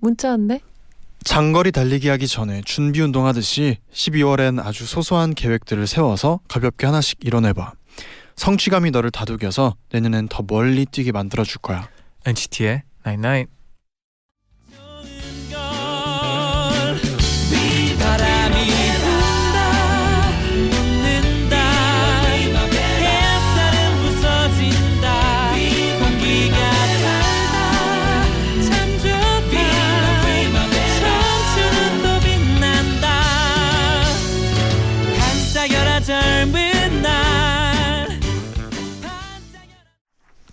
문자 왔네. 장거리 달리기 하기 전에 준비 운동 하듯이 12월엔 아주 소소한 계획들을 세워서 가볍게 하나씩 이뤄내봐. 성취감이 너를 다독여서 내년엔 더 멀리 뛰게 만들어 줄 거야. NCT의 Night Night. 바람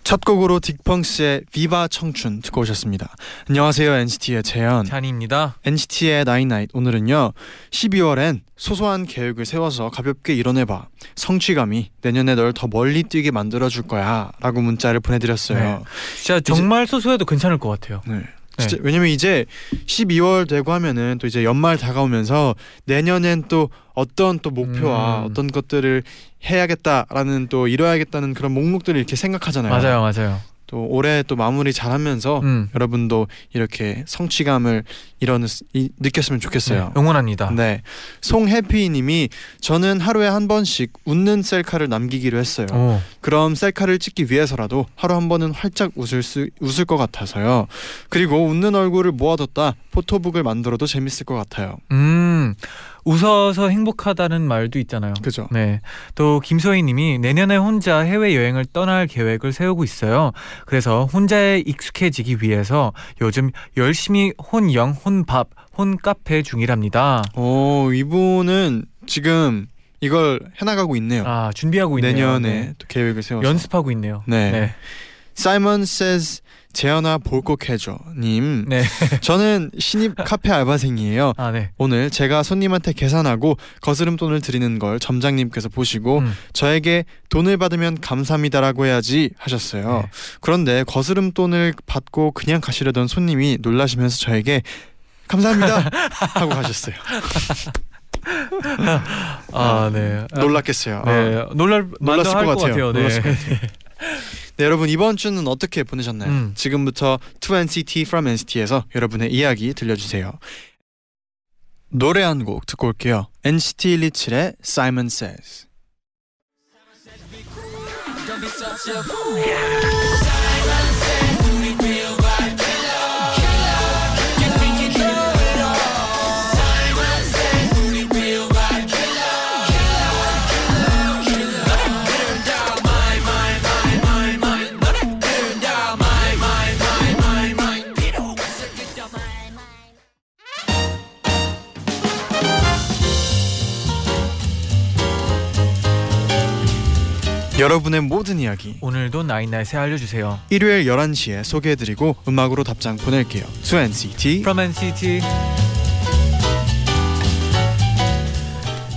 첫 곡으로 딕펑스의 비바 청춘 듣고 오셨습니다. 안녕하세요 NCT의 재현. 찬이입니다. NCT의 나인나잇 오늘은요 12월엔 소소한 계획을 세워서 가볍게 이뤄내봐 성취감이 내년에 널 더 멀리 뛰게 만들어줄 거야 라고 문자를 보내드렸어요 진짜 정말 소소해도 괜찮을 것 같아요. 네. 진짜 왜냐면 이제 12월 되고 하면은 또 이제 연말 다가오면서 내년엔 또 어떤 또 목표와 음. 어떤 것들을 해야겠다라는 또 이뤄야겠다는 그런 목록들을 이렇게 생각하잖아요. 맞아요, 맞아요. 또 올해 또 마무리 잘하면서 음. 여러분도 이렇게 성취감을 이뤄 이, 느꼈으면 좋겠어요. 네, 응원합니다. 네, 송해피님이 저는 하루에 한 번씩 웃는 셀카를 남기기로 했어요. 오, 그럼 셀카를 찍기 위해서라도 하루 한 번은 활짝 웃을 수 웃을 것 같아서요. 그리고 웃는 얼굴을 모아뒀다 포토북을 만들어도 재밌을 것 같아요. 음, 웃어서 행복하다는 말도 있잖아요. 그죠? 네. 또 김소희 님이 내년에 혼자 해외 여행을 떠날 계획을 세우고 있어요. 그래서 혼자에 익숙해지기 위해서 요즘 열심히 혼영, 혼밥, 혼카페 중이랍니다. 어 이분은 지금 이걸 해나가고 있네요. 아 준비하고 있네요. 내년에 네. 또 계획을 세워서. 연습하고 있네요. 네. 네. 사이먼 says 재현아 볼꼭 해줘 님. 네. 저는 신입 카페 알바생이에요. 아 네. 오늘 제가 손님한테 계산하고 거스름 돈을 드리는 걸 점장님께서 보시고 음. 저에게 돈을 받으면 감사합니다라고 해야지 하셨어요. 네. 그런데 거스름 돈을 받고 그냥 가시려던 손님이 놀라시면서 저에게 감사합니다 하고 가셨어요. 아 네. 놀랐겠어요. 아, 네. 놀랄 놀랐을 것할 같아요. 네. 놀랐을 것 네, 여러분 이번 주는 어떻게 보내셨나요? 음. 지금부터 2NCT from NCT에서 여러분의 이야기 들려주세요. 노래 한 곡 듣고 올게요. NCT 127의 Simon Says. 여러분의 모든 이야기 오늘도 나인나잇에 알려주세요. 일요일 11시에 소개해드리고 음악으로 답장 보낼게요. 2NCT From NCT.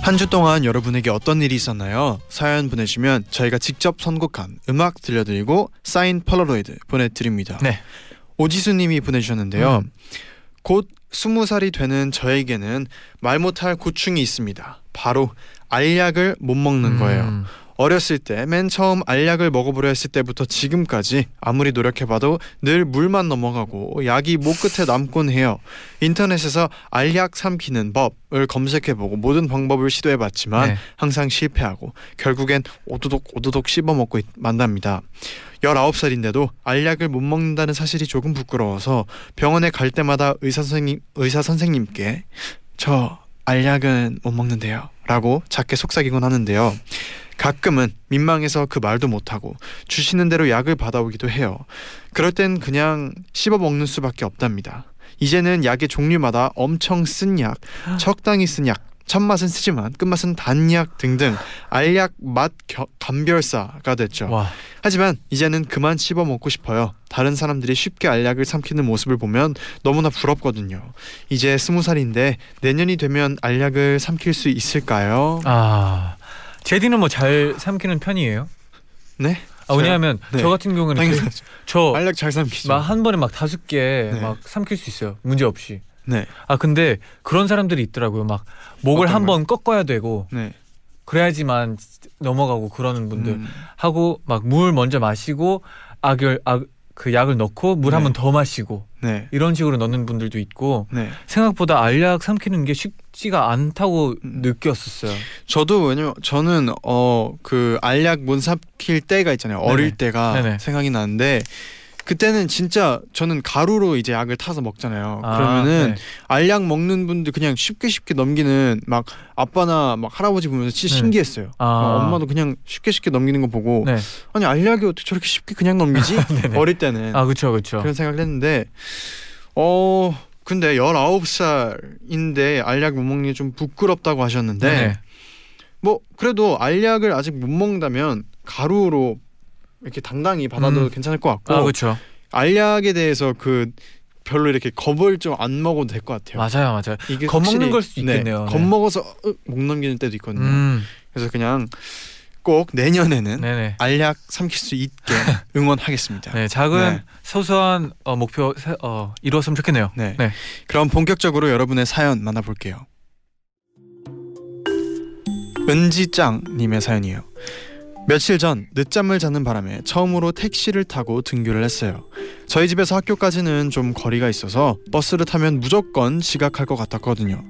한 주 동안 여러분에게 어떤 일이 있었나요? 사연 보내주면 저희가 직접 선곡한 음악 들려드리고 사인 폴라로이드 보내드립니다. 네. 오지수님이 보내주셨는데요. 음. 곧 스무 살이 되는 저에게는 말 못할 고충이 있습니다. 바로 알약을 못 먹는 거예요. 음. 어렸을 때 맨 처음 알약을 먹어보려 했을 때부터 지금까지 아무리 노력해봐도 늘 물만 넘어가고 약이 목 끝에 남곤 해요. 인터넷에서 알약 삼키는 법을 검색해보고 모든 방법을 시도해봤지만 네. 항상 실패하고 결국엔 오도독 오도독 씹어먹고 있- 만답니다. 19살인데도 알약을 못 먹는다는 사실이 조금 부끄러워서 병원에 갈 때마다 의사 선생님 의사 선생님께 저 알약은 못 먹는데요. 라고 작게 속삭이곤 하는데요. 가끔은 민망해서 그 말도 못하고 주시는 대로 약을 받아오기도 해요. 그럴 땐 그냥 씹어 먹는 수밖에 없답니다. 이제는 약의 종류마다 엄청 쓴 약, 적당히 쓴 약, 첫 맛은 쓰지만 끝맛은 단약 등등 알약 맛 겨- 감별사가 됐죠. 와. 하지만 이제는 그만 씹어 먹고 싶어요. 다른 사람들이 쉽게 알약을 삼키는 모습을 보면 너무나 부럽거든요. 이제 스무 살인데 내년이 되면 알약을 삼킬 수 있을까요? 아 제디는 뭐 잘 삼키는 편이에요? 네. 아 왜냐하면 네. 저 같은 경우는 당연하죠. 저 알약 잘 삼키죠. 막 한 번에 막 다섯 개 네. 막 삼킬 수 있어요. 문제 없이. 네. 아 근데 그런 사람들이 있더라고요. 막 목을 어떤 한 번 꺾어야 되고 네. 그래야지만 넘어가고 그러는 분들 음, 하고 막 물 먼저 마시고 악을 악그 약을 넣고 물한 네. 번더 마시고 네. 이런 식으로 넣는 분들도 있고 네. 생각보다 알약 삼키는 게 쉽 지가 않다고 음. 느꼈었어요. 저도 왜냐면 저는 어 그 알약 못 삼킬 때가 있잖아요. 어릴 네네. 때가 네네. 생각이 나는데 그때는 진짜 저는 가루로 이제 약을 타서 먹잖아요. 아, 그러면은 네. 알약 먹는 분들 그냥 쉽게 쉽게 넘기는 막 아빠나 막 할아버지 보면서 진짜 네. 신기했어요. 아. 어, 엄마도 그냥 쉽게 쉽게 넘기는 거 보고 네. 아니 알약이 어떻게 저렇게 쉽게 그냥 넘기지? 네네. 어릴 때는 아 그렇죠 그렇죠. 그런 생각을 했는데 어 근데 19살인데 알약 못 먹는 게 좀 부끄럽다고 하셨는데 네네. 뭐 그래도 알약을 아직 못 먹는다면 가루로 이렇게 당당히 받아도 음. 괜찮을 것 같고 아 그렇죠. 알약에 대해서 그 별로 이렇게 겁을 좀 안 먹어도 될 것 같아요. 맞아요 맞아요. 이게 겁먹는 걸 수도 있겠네요. 겁 네. 먹어서 어, 목 넘기는 때도 있거든요. 음 그래서 그냥 꼭 내년에는 네네. 알약 삼킬 수 있게 응원하겠습니다. 네 작은 네. 소소한 어, 목표 세- 어, 이루었으면 좋겠네요. 네. 네. 그럼 본격적으로 여러분의 사연 만나볼게요. 은지짱님의 사연이에요. 며칠 전 늦잠을 자는 바람에 처음으로 택시를 타고 등교를 했어요. 저희 집에서 학교까지는 좀 거리가 있어서 버스를 타면 무조건 지각할 것 같았거든요.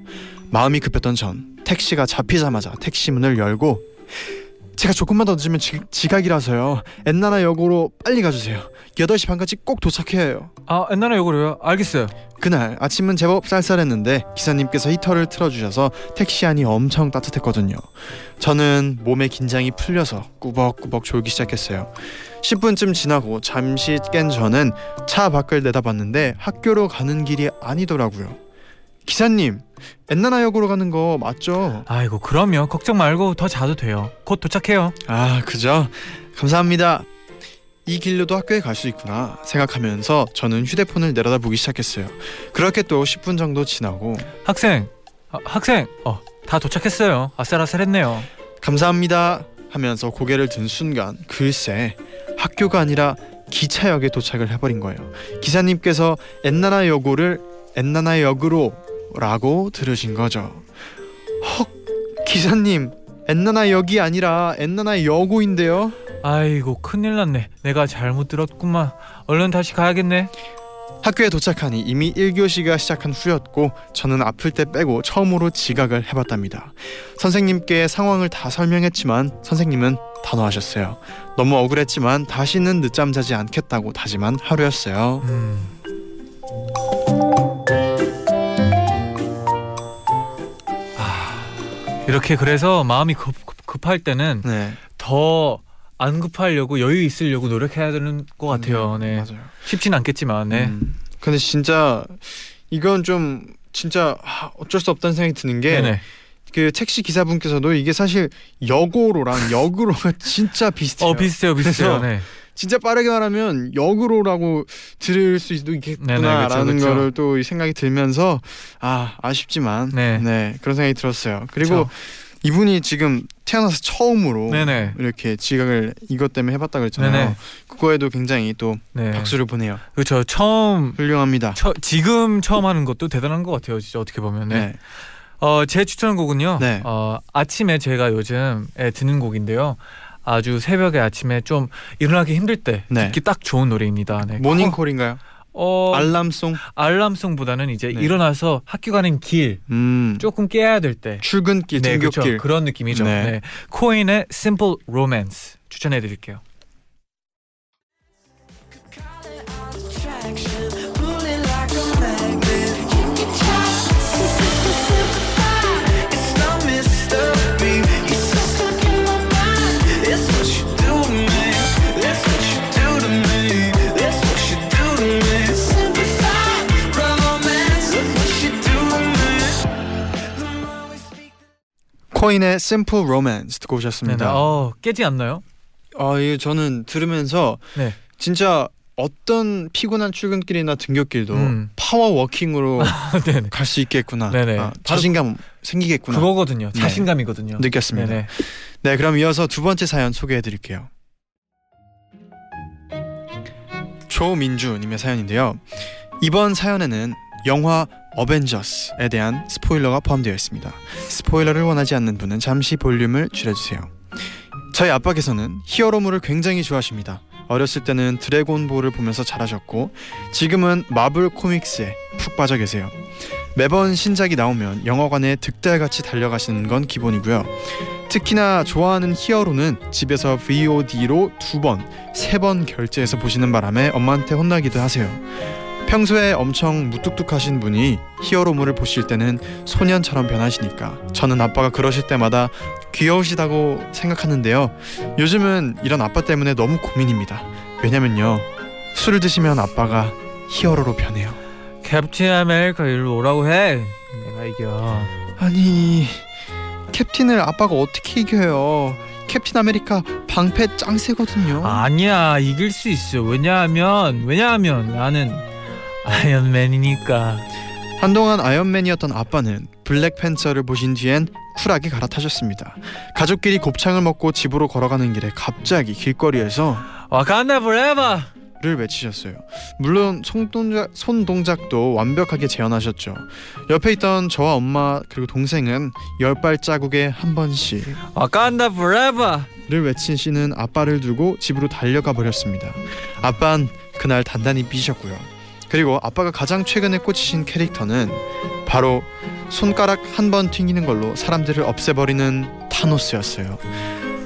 마음이 급했던 전 택시가 잡히자마자 택시 문을 열고 제가 조금만 더 늦으면 지, 지각이라서요. 엔나나 역으로 빨리 가주세요. 8시 반까지 꼭 도착해야 해요. 아 옛날에 요거로요. 알겠어요. 그날 아침은 제법 쌀쌀했는데 기사님께서 히터를 틀어주셔서 택시 안이 엄청 따뜻했거든요. 저는 몸의 긴장이 풀려서 꾸벅꾸벅 졸기 시작했어요. 10분쯤 지나고 잠시 깬 저는 차 밖을 내다봤는데 학교로 가는 길이 아니더라고요. 기사님, 엔나나 역으로 가는 거 맞죠? 아이고 그럼요. 걱정 말고 더 자도 돼요. 곧 도착해요. 아, 그죠? 감사합니다. 이 길로도 학교에 갈 수 있구나 생각하면서 저는 휴대폰을 내려다보기 시작했어요. 그렇게 또 10분 정도 지나고 학생 아, 학생 어 다 도착했어요. 아슬아슬했네요. 감사합니다 하면서 고개를 든 순간 글쎄 학교가 아니라 기차역에 도착을 해버린 거예요. 기사님께서 엔나나 역으를 엔나나 역으로 라고 들으신 거죠. 헉 기사님 엔나나 역이 아니라 엔나나 여고인데요. 아이고 큰일 났네. 내가 잘못 들었구만. 얼른 다시 가야겠네. 학교에 도착하니 이미 1교시가 시작한 후였고 저는 아플 때 빼고 처음으로 지각을 해봤답니다. 선생님께 상황을 다 설명했지만 선생님은 단호하셨어요. 너무 억울했지만 다시는 늦잠 자지 않겠다고 다짐한 하루였어요. 음. 이렇게 그래서 마음이 급, 급- 급 할 때는 네, 더안 급하려고 여유 있으려고 노력해야 되는 것 같아요. 음, 네. 맞아요. 쉽진 않겠지만 네. 음, 근데 진짜 이건 좀 진짜 아, 어쩔 수 없다는 생각이 드는 게 네네. 그 택시 기사분께서도 이게 사실 여고로랑 역으로가 진짜 비슷해요. 어 비슷해요, 비슷해요. 네. 진짜 빠르게 말하면 역으로라고 들을 수 네네, 있겠구나라는 그쵸, 그쵸. 거를 또이 생각이 들면서 아 아쉽지만 네. 네, 그런 생각이 들었어요. 그리고 그쵸. 이분이 지금 태어나서 처음으로 네네. 이렇게 지각을 이것 때문에 해봤다 그랬잖아요. 네네. 그거에도 굉장히 또 네. 박수를 보내요. 그렇죠. 처음 훌륭합니다. 처, 지금 처음 하는 것도 대단한 것 같아요. 진짜 어떻게 보면. 네. 네. 어, 제 추천 곡은요. 네. 어, 아침에 제가 요즘에 듣는 곡인데요. 아주 새벽에 아침에 좀 일어나기 힘들 때 네. 듣기 딱 좋은 노래입니다. 네. 모닝콜인가요? 어, 알람송. 알람송보다는 이제 네. 일어나서 학교 가는 길 음. 조금 깨야 될 때. 출근길, 네, 등교길. 그렇죠. 그런 느낌이죠. 네. 네. 코인의 Simple Romance 추천해 드릴게요. 코인의 Simple Romance 듣고 네, 네. 오셨습니다. 어, 깨지 않나요? 아, 이거 저는 들으면서 네. 진짜 어떤 피곤한 출근길이나 등굣길도 음. 파워 워킹으로 네네. 갈수 있겠구나. 네네. 아, 자신감 생기겠구나. 그거거든요. 네. 자신감이거든요. 느꼈습니다. 네네. 네, 그럼 이어서 두 번째 사연 소개해 드릴게요. 조민주 님의 사연인데요. 이번 사연에는 영화 어벤져스에 대한 스포일러가 포함되어 있습니다. 스포일러를 원하지 않는 분은 잠시 볼륨을 줄여주세요. 저희 아빠께서는 히어로물을 굉장히 좋아하십니다. 어렸을 때는 드래곤볼을 보면서 자라셨고 지금은 마블 코믹스에 푹 빠져 계세요. 매번 신작이 나오면 영화관에 득달같이 달려가시는 건 기본이고요. 특히나 좋아하는 히어로는 집에서 VOD로 두 번, 세 번 결제해서 보시는 바람에 엄마한테 혼나기도 하세요. 평소에 엄청 무뚝뚝하신 분이 히어로물을 보실 때는 소년처럼 변하시니까 저는 아빠가 그러실 때마다 귀여우시다고 생각하는데요. 요즘은 이런 아빠 때문에 너무 고민입니다. 왜냐면요. 술을 드시면 아빠가 히어로로 변해요. 캡틴 아메리카 일로 오라고 해. 내가 이겨. 아니 캡틴을 아빠가 어떻게 이겨요? 캡틴 아메리카 방패 짱 세거든요. 아니야 이길 수 있어. 왜냐하면 왜냐하면 나는 아이언맨이니까. 한동안 아이언맨이었던 아빠는 블랙팬서를 보신 뒤엔 쿨하게 갈아타셨습니다. 가족끼리 곱창을 먹고 집으로 걸어가는 길에 갑자기 길거리에서 Wakanda forever. 를 외치셨어요. 물론 손동작, 손동작도 완벽하게 재현하셨죠. 옆에 있던 저와 엄마 그리고 동생은 열 발자국에 한 번씩 Wakanda forever. 를 외치시는 아빠를 두고 집으로 달려가 버렸습니다. 아빠는 그날 단단히 삐셨고요. 그리고 아빠가 가장 최근에 꽂히신 캐릭터는 바로 손가락 한 번 튕기는 걸로 사람들을 없애버리는 타노스였어요.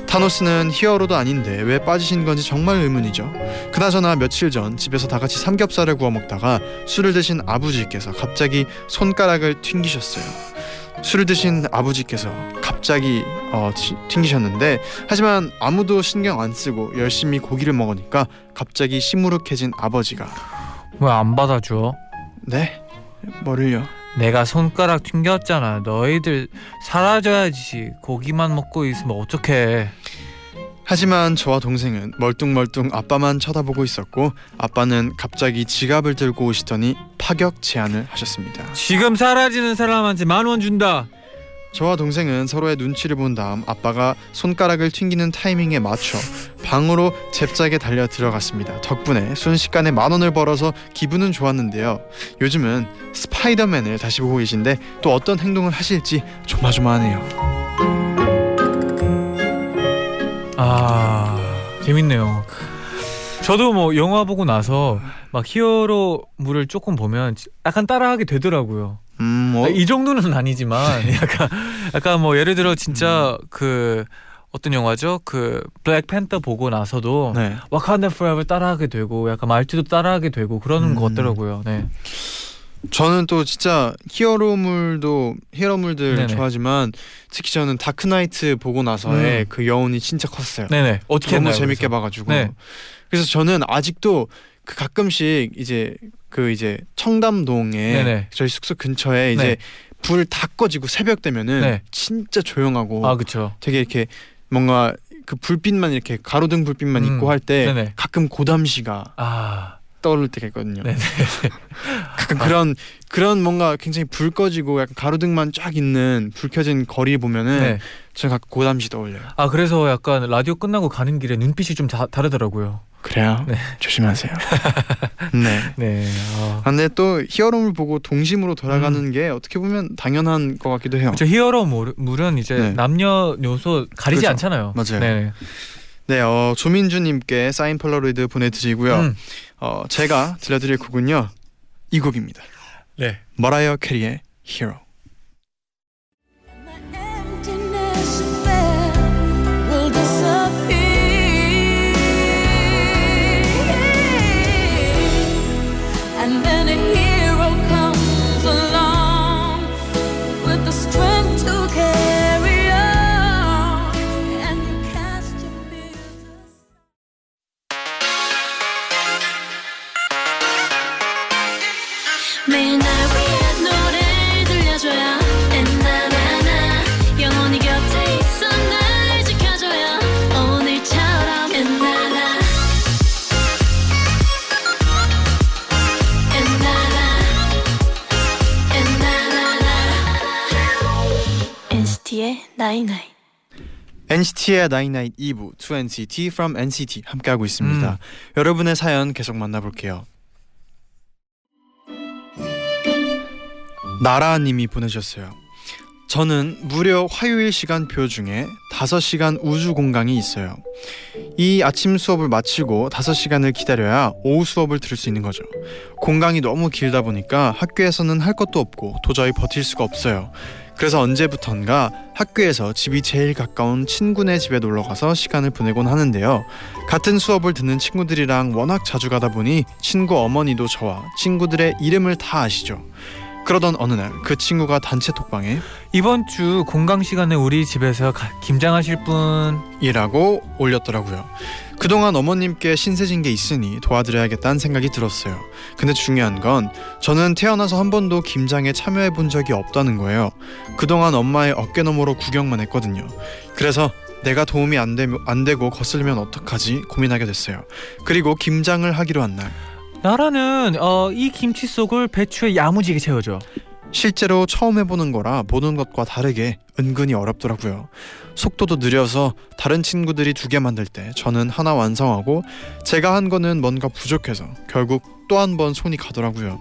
타노스는 히어로도 아닌데 왜 빠지신 건지 정말 의문이죠. 그나저나 며칠 전 집에서 다 같이 삼겹살을 구워 먹다가 술을 드신 아버지께서 갑자기 손가락을 튕기셨어요. 술을 드신 아버지께서 갑자기 어, 튀- 튕기셨는데 하지만 아무도 신경 안 쓰고 열심히 고기를 먹으니까 갑자기 시무룩해진 아버지가 왜 안 받아줘? 네 뭐를요? 내가 손가락 튕겼잖아. 너희들 사라져야지. 고기만 먹고 있으면 어떡해. 하지만 저와 동생은 멀뚱멀뚱 아빠만 쳐다보고 있었고 아빠는 갑자기 지갑을 들고 오시더니 파격 제안을 하셨습니다. 지금 사라지는 사람한테 만 원 준다. 저와 동생은 서로의 눈치를 본 다음 아빠가 손가락을 튕기는 타이밍에 맞춰 방으로 잽싸게 달려 들어갔습니다. 덕분에 순식간에 만 원을 벌어서 기분은 좋았는데요. 요즘은 스파이더맨을 다시 보고 계신데 또 어떤 행동을 하실지 조마조마하네요. 아 재밌네요. 저도 뭐 영화 보고 나서 막 히어로물을 조금 보면 약간 따라하게 되더라고요. 음, 뭐, 이 정도는 아니지만 약간 약간 뭐 예를 들어 진짜 그 어떤 영화죠? 그 블랙팬더 보고 나서도 네. Wakanda forever 따라하게 되고 약간 말투도 따라하게 되고 그러는 음. 것 같더라고요. 네. 저는 또 진짜 히어로물도 히어로물들 네네. 좋아하지만 특히 저는 다크나이트 보고 나서의 음. 그 여운이 진짜 컸어요. 네네. 어떻게 너무 했나요? 재밌게 그래서? 봐가지고 네. 그래서 저는 아직도 그 가끔씩 이제 그 이제 청담동에 네네. 저희 숙소 근처에 이제 네. 불다 꺼지고 새벽 되면은 네. 진짜 조용하고 아 그렇죠. 되게 이렇게 뭔가 그 불빛만 이렇게 가로등 불빛만 음. 있고 할 때. 가끔 고담시가 아 떠오를 때가 있거든요. 가끔 그런 그런 뭔가 굉장히 불 꺼지고 약간 가로등만 쫙 있는 불 켜진 거리 보면은 네. 저는 가끔 고담시 떠올려요. 아 그래서 약간 라디오 끝나고 가는 길에 눈빛이 좀 다, 다르더라고요. 그래요? 네. 조심하세요. 네. 네. 아. 아, 근데 또 히어로물 보고 동심으로 돌아가는 게 어떻게 보면 당연한 것 같기도 해요. 저 히어로 물- 물은 이제 네. 남녀노소 가리지 그죠. 않잖아요. 맞아요. 네. 네, 어, 조민주님께 사인 폴라로이드 보내드리고요. 음. 어, 제가 들려드릴 곡은요 이 곡입니다. 네. 머라이어 캐리의. Emptiness NCT의 night night NCT의 2NCT from NCT 함께하고 있습니다. 음. 여러분의 사연 계속 만나볼게요. 나라님이 보내셨어요. 저는 무려 화요일 시간표 중에 5시간 우주 공강이 있어요. 이 아침 수업을 마치고 5시간을 기다려야 오후 수업을 들을 수 있는 거죠. 공강이 너무 길다 보니까 학교에서는 할 것도 없고 도저히 버틸 수가 없어요. 그래서 언제부턴가 학교에서 집이 제일 가까운 친구네 집에 놀러 가서 시간을 보내곤 하는데요. 같은 수업을 듣는 친구들이랑 워낙 자주 가다 보니 친구 어머니도 저와 친구들의 이름을 다 아시죠. 그러던 어느 날 그 친구가 단체 톡방에 이번 주 공강 시간에 우리 집에서 가- 김장하실 분 이라고 올렸더라고요. 그동안 어머님께 신세진 게 있으니 도와드려야겠다는 생각이 들었어요. 근데 중요한 건 저는 태어나서 한 번도 김장에 참여해 본 적이 없다는 거예요. 그동안 엄마의 어깨 너머로 구경만 했거든요. 그래서 내가 도움이 안, 되, 안 되고 거슬리면 어떡하지 고민하게 됐어요. 그리고 김장을 하기로 한 날 나라는 어, 이 김치 속을 배추에 야무지게 채워줘. 실제로 처음 해보는 거라 보는 것과 다르게 은근히 어렵더라고요. 속도도 느려서 다른 친구들이 두 개 만들 때 저는 하나 완성하고 제가 한 거는 뭔가 부족해서 결국 또 한 번 손이 가더라고요.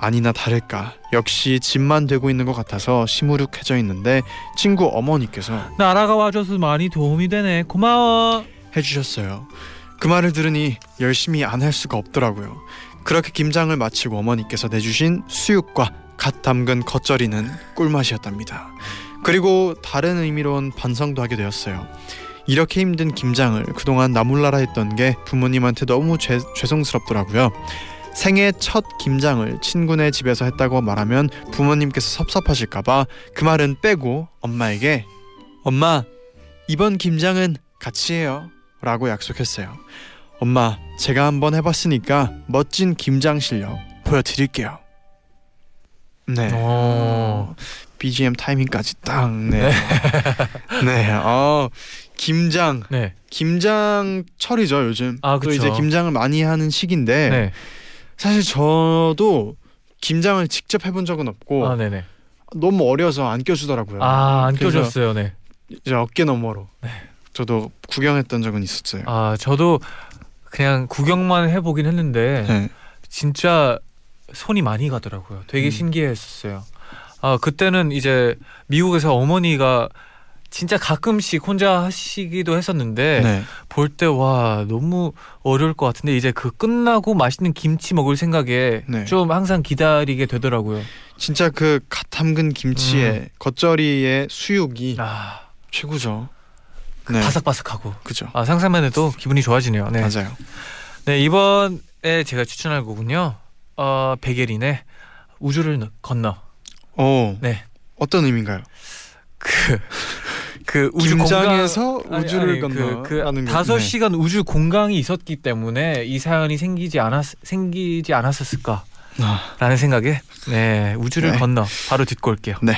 아니나 다를까 역시 집만 되고 있는 것 같아서 시무룩해져 있는데 친구 어머니께서 나라가 와줘서 많이 도움이 되네. 고마워. 해주셨어요. 그 말을 들으니 열심히 안 할 수가 없더라고요. 그렇게 김장을 마치고 어머니께서 내주신 수육과 갓 담근 겉절이는 꿀맛이었답니다. 그리고 다른 의미로는 반성도 하게 되었어요. 이렇게 힘든 김장을 그동안 나몰라라 했던 게 부모님한테 너무 죄, 죄송스럽더라고요. 생애 첫 김장을 친구네 집에서 했다고 말하면 부모님께서 섭섭하실까봐 그 말은 빼고 엄마에게 엄마 이번 김장은 같이 해요 라고 약속했어요. 엄마 제가 한번 해봤으니까 멋진 김장 실력 보여드릴게요. 네. 어. BGM 타이밍까지 딱 네. 네. 어 김장 네. 김장 철이죠 요즘. 아, 또. 이제 김장을 많이 하는 시기인데 네. 사실 저도 김장을 직접 해본 적은 없고 아. 너무 어려서 안 껴주더라고요. 아, 안 그래서 껴줬어요. 네. 이제 어깨 너머로. 저도 구경했던 적은 있었어요. 아, 저도 그냥 구경만 해보긴 했는데 네. 진짜 손이 많이 가더라고요. 되게 음. 신기했었어요. 아 그때는 이제 미국에서 어머니가 진짜 가끔씩 혼자 하시기도 했었는데 네. 볼때 와 너무 어려울 것 같은데 이제 그 끝나고 맛있는 김치 먹을 생각에 네. 좀 항상 기다리게 되더라고요. 진짜 그 갓 담근 김치에 겉절이에 수육이 아 최고죠. 네. 바삭바삭하고 그죠. 아 상상만 해도 기분이 좋아지네요. 네. 맞아요. 네 이번에 제가 추천할 곡은요. 어 백예린의 우주를 너- 건너. 오. 네. 어떤 의미인가요? 그, 그 우주 공간- 아니, 우주를 건너라는 그, 그 거. 다섯 네. 시간 우주 공강이 있었기 때문에 이 사연이 생기지 않았 생기지 않았었을까라는 아, 생각에 네 우주를 네. 건너 바로 듣고 올게요. 너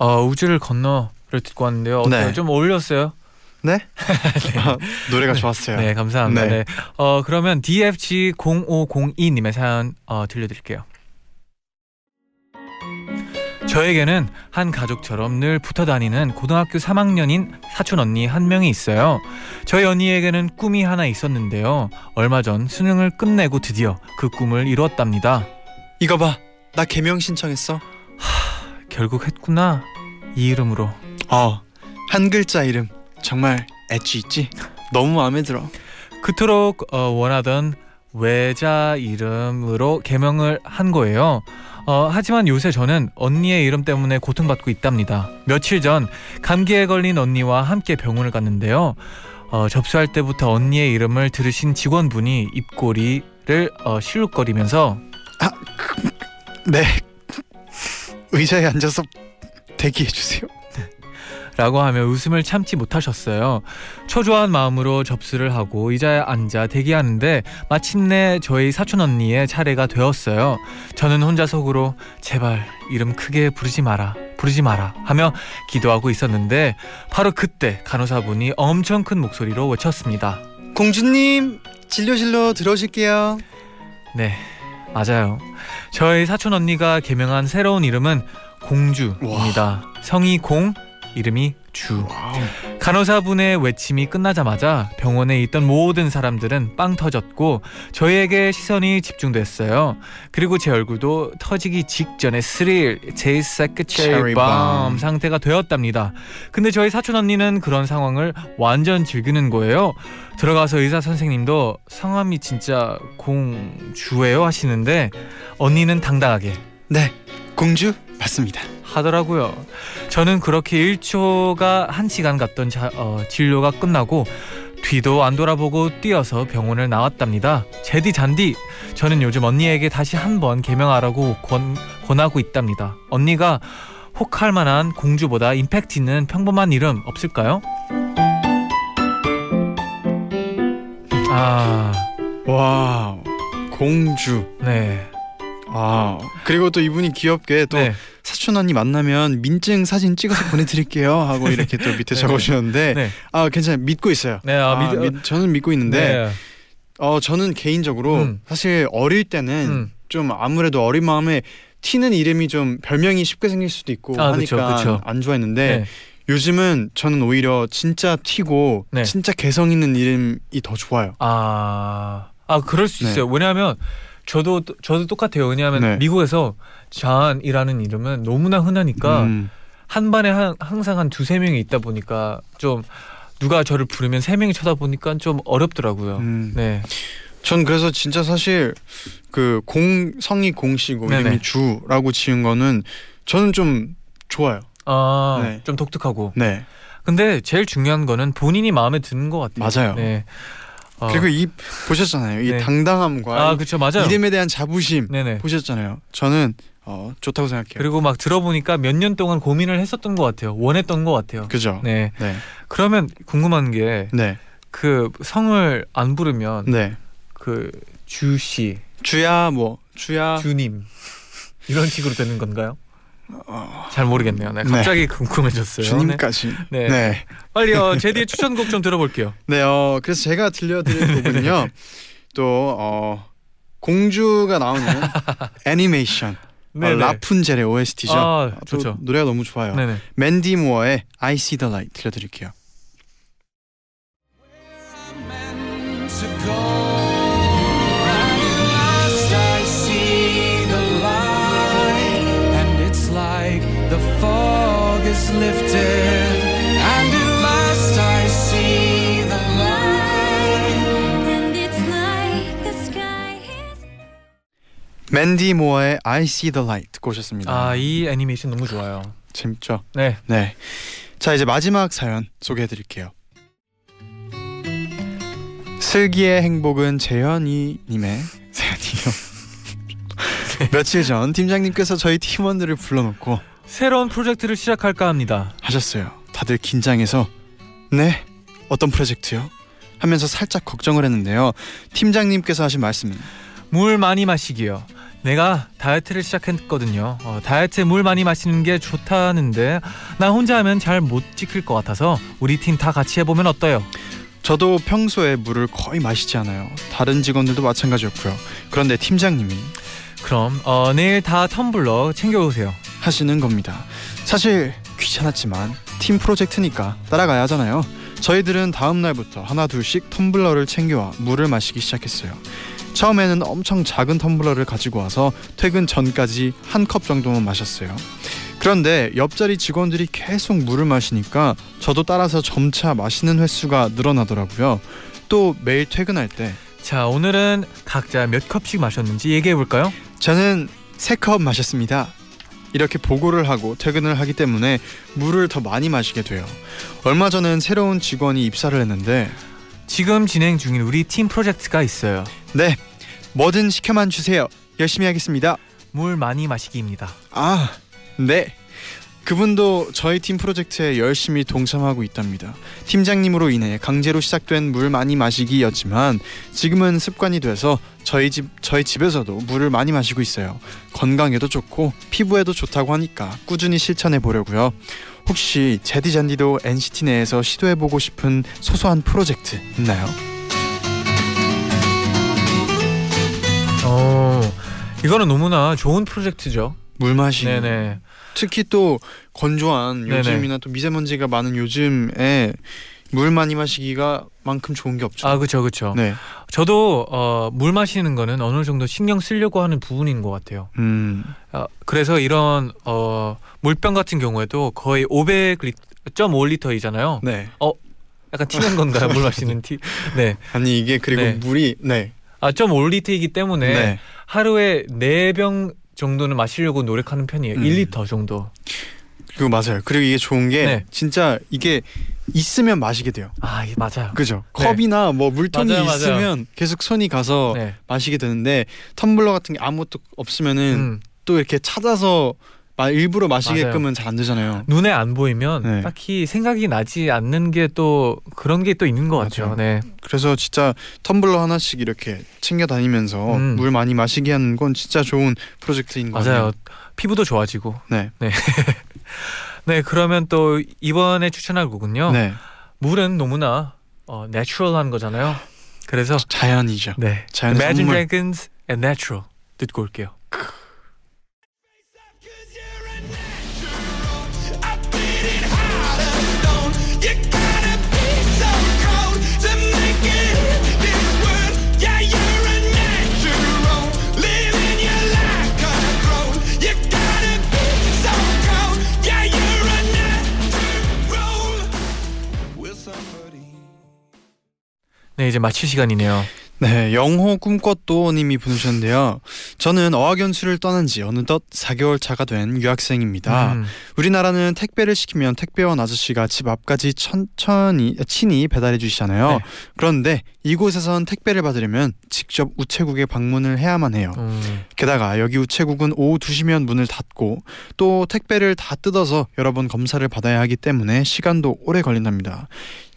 어, 우주를 건너를 듣고 왔는데요. 어때요? 네. 좀 어울렸어요? 네? 아, 노래가 좋았어요. 네, 감사합니다. 네. 네. 어, 그러면 DFG 0502님의 사연 어, 들려드릴게요. 저에게는 한 가족처럼 늘 붙어 다니는 고등학교 3학년인 사촌 언니 한 명이 있어요. 저희 언니에게는 꿈이 하나 있었는데요. 얼마 전 수능을 끝내고 드디어 그 꿈을 이루었답니다. 이거 봐. 나 개명 신청했어. 결국 했구나. 이 이름으로. 어. 한 글자 이름. 정말 엣지 있지? 너무 마음에 들어. 그토록 어, 원하던 외자 이름으로 개명을 한 거예요. 어, 하지만 요새 저는 언니의 이름 때문에 고통받고 있답니다. 며칠 전 감기에 걸린 언니와 함께 병원을 갔는데요. 어, 접수할 때부터 언니의 이름을 들으신 직원분이 입꼬리를 어, 실룩거리면서 네. 의자에 앉아서 대기해 주세요. 라고 하며 웃음을 참지 못하셨어요. 초조한 마음으로 접수를 하고 의자에 앉아 대기하는데 마침내 저희 사촌 언니의 차례가 되었어요. 저는 혼자 속으로 제발 이름 크게 부르지 마라. 부르지 마라 하며 기도하고 있었는데 바로 그때 간호사분이 엄청 큰 목소리로 외쳤습니다. 공주님 진료실로 들어오실게요. 네, 맞아요. 저희 사촌 언니가 개명한 새로운 이름은 공주입니다. 성이 공, 이름이 주. 간호사분의 외침이 끝나자마자 병원에 있던 모든 사람들은 빵 터졌고 저희에게 시선이 집중됐어요. 그리고 제 얼굴도 터지기 직전에 스릴, 제이사크 Cherry 체리 밤 bomb. 상태가 되었답니다. 근데 저희 사촌 언니는 그런 상황을 완전 즐기는 거예요. 들어가서 의사 선생님도 성함이 진짜 공주예요 하시는데 언니는 당당하게 네, 공주 맞습니다. 하더라고요. 저는 그렇게 1초가 1시간 갔던 자, 어, 진료가 끝나고 뒤도 안 돌아보고 뛰어서 병원을 나왔답니다. 제디 잔디 저는 요즘 언니에게 다시 한번 개명하라고 권, 권하고 있답니다. 언니가 혹할 만한 공주보다 임팩트 있는 평범한 이름 없을까요? 아, 와, 공주. 네. 아 그리고 또 이분이 귀엽게 또 네. 사촌 언니 만나면 민증 사진 찍어서 보내드릴게요 하고 이렇게 또 밑에 네. 적어주셨는데 네. 아 괜찮아요 믿고 있어요. 네, 아, 믿- 믿- 저는 믿고 있는데 네. 어 저는 개인적으로 음. 사실 어릴 때는 음. 좀 아무래도 어린 마음에 튀는 이름이 좀 별명이 쉽게 생길 수도 있고 아, 그쵸, 하니까 그쵸. 안 좋아했는데 네. 요즘은 저는 오히려 진짜 튀고 네. 진짜 개성 있는 이름이 더 좋아요. 아, 아 그럴 수 네. 있어요. 왜냐하면 저도 저도 똑같아요. 왜냐하면 네. 미국에서 잔이라는 이름은 너무나 흔하니까 음. 한 반에 한, 항상 한 두세 명이 있다 보니까 좀 누가 저를 부르면 세 명이 쳐다보니까 좀 어렵더라고요. 음. 네, 전 그래서 진짜 사실 그 공 성이 공씨고 네네. 이름이 주라고 지은 거는 저는 좀 좋아요. 아, 네. 좀 독특하고. 네. 근데 제일 중요한 거는 본인이 마음에 드는 것 같아요. 맞아요. 네. 어, 그리고 이 보셨잖아요. 이 네. 당당함과 아, 그렇죠, 맞아요. 이름에 대한 자부심 네네. 보셨잖아요. 저는 어, 좋다고 생각해요. 그리고 막 들어보니까 몇 년 동안 고민을 했었던 것 같아요. 원했던 것 같아요. 그죠? 네. 네. 그러면 궁금한 게 네. 그 성을 안 부르면 네. 그 주씨, 주야 뭐 주야 주님 이런 식으로 되는 건가요? 어, 잘 모르겠네요. 네, 네. 갑자기 궁금해졌어요. 주님까지. 네. 네. 네. 빨리 어, 제디의 추천곡 좀 들어볼게요. 네. 어, 그래서 제가 들려드릴 곡은요. 또 어, 공주가 나오는 애니메이션 어. 라푼젤의 OST죠. 아, 좋죠. 노래가 너무 좋아요. 네네. 맨디 무어의 I See the Light 들려드릴게요. Is lifted. And at last I see the light. And it's like the sky is 맨디 무어의 I See the Light 듣고 오셨습니다. 아, 이 애니메이션 너무 좋아요. 재밌죠? 네. 네. 자 이제 마지막 사연 소개해 드릴게요. 슬기의 행복은 재현이 님의 사연이요. 며칠 전 팀장님께서 저희 팀원들을 불러놓고 새로운 프로젝트를 시작할까 합니다. 하셨어요. 다들 긴장해서 네 어떤 프로젝트요? 하면서 살짝 걱정을 했는데요. 팀장님께서 하신 말씀은 물 많이 마시기요. 내가 다이어트를 시작했거든요. 어, 다이어트에 물 많이 마시는 게 좋다는데 나 혼자 하면 잘 못 지킬 것 같아서 우리 팀 다 같이 해보면 어때요? 저도 평소에 물을 거의 마시지 않아요. 다른 직원들도 마찬가지였고요. 그런데 팀장님이 그럼 어, 내일 다 텀블러 챙겨오세요. 하시는 겁니다. 사실 귀찮았지만 팀 프로젝트니까 따라가야 하잖아요. 저희들은 다음 날부터 하나 둘씩 텀블러를 챙겨와 물을 마시기 시작했어요. 처음에는 엄청 작은 텀블러를 가지고 와서 퇴근 전까지 한 컵 정도만 마셨어요. 그런데 옆자리 직원들이 계속 물을 마시니까 저도 따라서 점차 마시는 횟수가 늘어나더라고요. 또 매일 퇴근할 때 자 오늘은 각자 몇 컵씩 마셨는지 얘기해 볼까요? 저는 세 컵 마셨습니다. 이렇게 보고를 하고 퇴근을 하기 때문에 물을 더 많이 마시게 돼요. 얼마 전엔 새로운 직원이 입사를 했는데 지금 진행 중인 우리 팀 프로젝트가 있어요. 네 뭐든 시켜만 주세요. 열심히 하겠습니다. 물 많이 마시기입니다. 아 네. 그분도 저희 팀 프로젝트에 열심히 동참하고 있답니다. 팀장님으로 인해 강제로 시작된 물 많이 마시기였지만 지금은 습관이 돼서 저희 집 저희 집에서도 물을 많이 마시고 있어요. 건강에도 좋고 피부에도 좋다고 하니까 꾸준히 실천해 보려고요. 혹시 제디 잔디도 NCT 내에서 시도해 보고 싶은 소소한 프로젝트 있나요? 어, 이거는 너무나 좋은 프로젝트죠. 물 마시기. 네네. 특히 또 건조한. 요즘이나 또 미세먼지가 많은 요즘에 물 많이 마시기가 만큼 좋은 게 없죠. 아, 그쵸, 그쵸. 네. 저도 어, 물 마시는 거는 어느 정도 신경 쓰려고 하는 부분인 것 같아요. 음. 어, 그래서 이런 어, 물병 같은 경우에도 거의 500.5리터이잖아요. 네. 약간 튀는 건가요? 물 마시는 티? 네. 아니 이게 그리고 네. 물이 네. 아, 0.5리터이기 때문에 네. 하루에 4병 정도는 마시려고 노력하는 편이에요. 음. 1리터 정도. 그리고 맞아요. 그리고 이게 좋은 게 네. 진짜 이게 있으면 마시게 돼요. 아, 이- 맞아요. 그죠? 네. 컵이나 뭐 물통이 맞아요, 맞아요. 있으면 계속 손이 가서 네. 마시게 되는데 텀블러 같은 게 아무것도 없으면은 음. 또 이렇게 찾아서 마- 일부러 마시게끔은 잘 안 되잖아요. 눈에 안 보이면 네. 딱히 생각이 나지 않는 게 또 그런 게 또 있는 것 같아요. 네. 그래서 진짜 텀블러 하나씩 이렇게 챙겨 다니면서 음. 물 많이 마시게 하는 건 진짜 좋은 프로젝트인 것 맞아요. 피부도 좋아지고. 네. 네, 그러면 또 이번에 추천할 곡은요. 네. 물은 너무나 어, 내추럴한 거잖아요. 그래서 자연이죠. 네. 자연의 Imagine 선물. Dragons and Natural 듣고 올게요. 네, 이제 마칠 시간이네요. 네, 영호 꿈꽃도 님이 보내주셨는데요. 저는 어학연수를 떠난 지 어느덧 4개월 차가 된 유학생입니다. 음, 우리나라는 택배를 시키면 택배원 아저씨가 집 앞까지 천천히 친히 배달해 주시잖아요. 네. 그런데 이곳에선 택배를 받으려면 직접 우체국에 방문을 해야만 해요. 음, 게다가 여기 우체국은 오후 2시면 문을 닫고 또 택배를 다 뜯어서 여러 번 검사를 받아야 하기 때문에 시간도 오래 걸린답니다.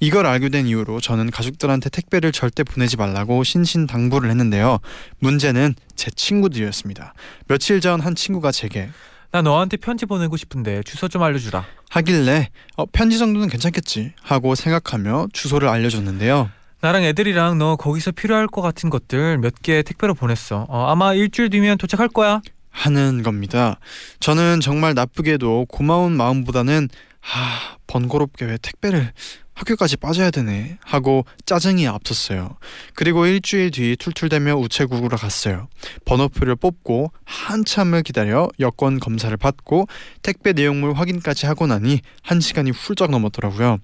이걸 알게 된 이후로 저는 가족들한테 택배를 절대 보내지 말라고 신신당부를 했는데요. 문제는 제 친구들이었습니다. 며칠 전 한 친구가 제게 나 너한테 편지 보내고 싶은데 주소 좀 알려주라. 하길래 어, 편지 정도는 괜찮겠지 하고 생각하며 주소를 알려줬는데요. 나랑 애들이랑 너 거기서 필요할 것 같은 것들 몇 개 택배로 보냈어. 어, 아마 일주일 뒤면 도착할 거야. 하는 겁니다. 저는 정말 나쁘게도 고마운 마음보다는 아 번거롭게 왜 택배를 학교까지 빠져야 되네 하고 짜증이 앞섰어요. 그리고 일주일 뒤 툴툴대며 우체국으로 갔어요. 번호표를 뽑고 한참을 기다려 여권 검사를 받고 택배 내용물 확인까지 하고 나니 한 시간이 훌쩍 넘었더라고요.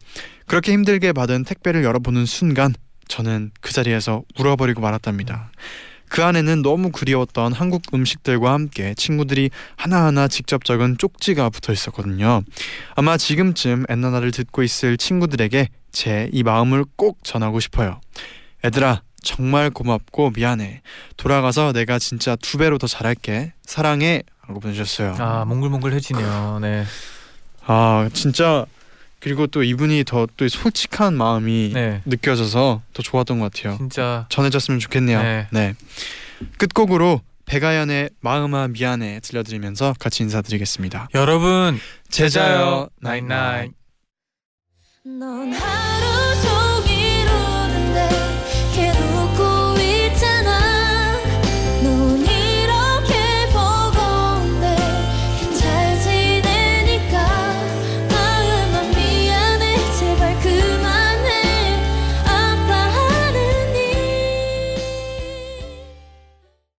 그렇게 힘들게 받은 택배를 열어보는 순간 저는 그 자리에서 울어버리고 말았답니다. 그 안에는 너무 그리웠던 한국 음식들과 함께 친구들이 하나하나 직접 적은 쪽지가 붙어 있었거든요. 아마 지금쯤 엔나나를 듣고 있을 친구들에게 제 이 마음을 꼭 전하고 싶어요. 애들아, 정말 고맙고 미안해. 돌아가서 내가 진짜 두 배로 더 잘할게. 사랑해. 하고 보내주셨어요. 아 몽글몽글 해지네요. 네. 아, 진짜 그리고 또 이분이 더 또 솔직한 마음이 네. 느껴져서 더 좋았던 것 같아요. 진짜 전해졌으면 좋겠네요. 네. 네. 끝곡으로 백아연의 마음아 미안해 들려드리면서 같이 인사드리겠습니다. 여러분 제자요 나인나인 넌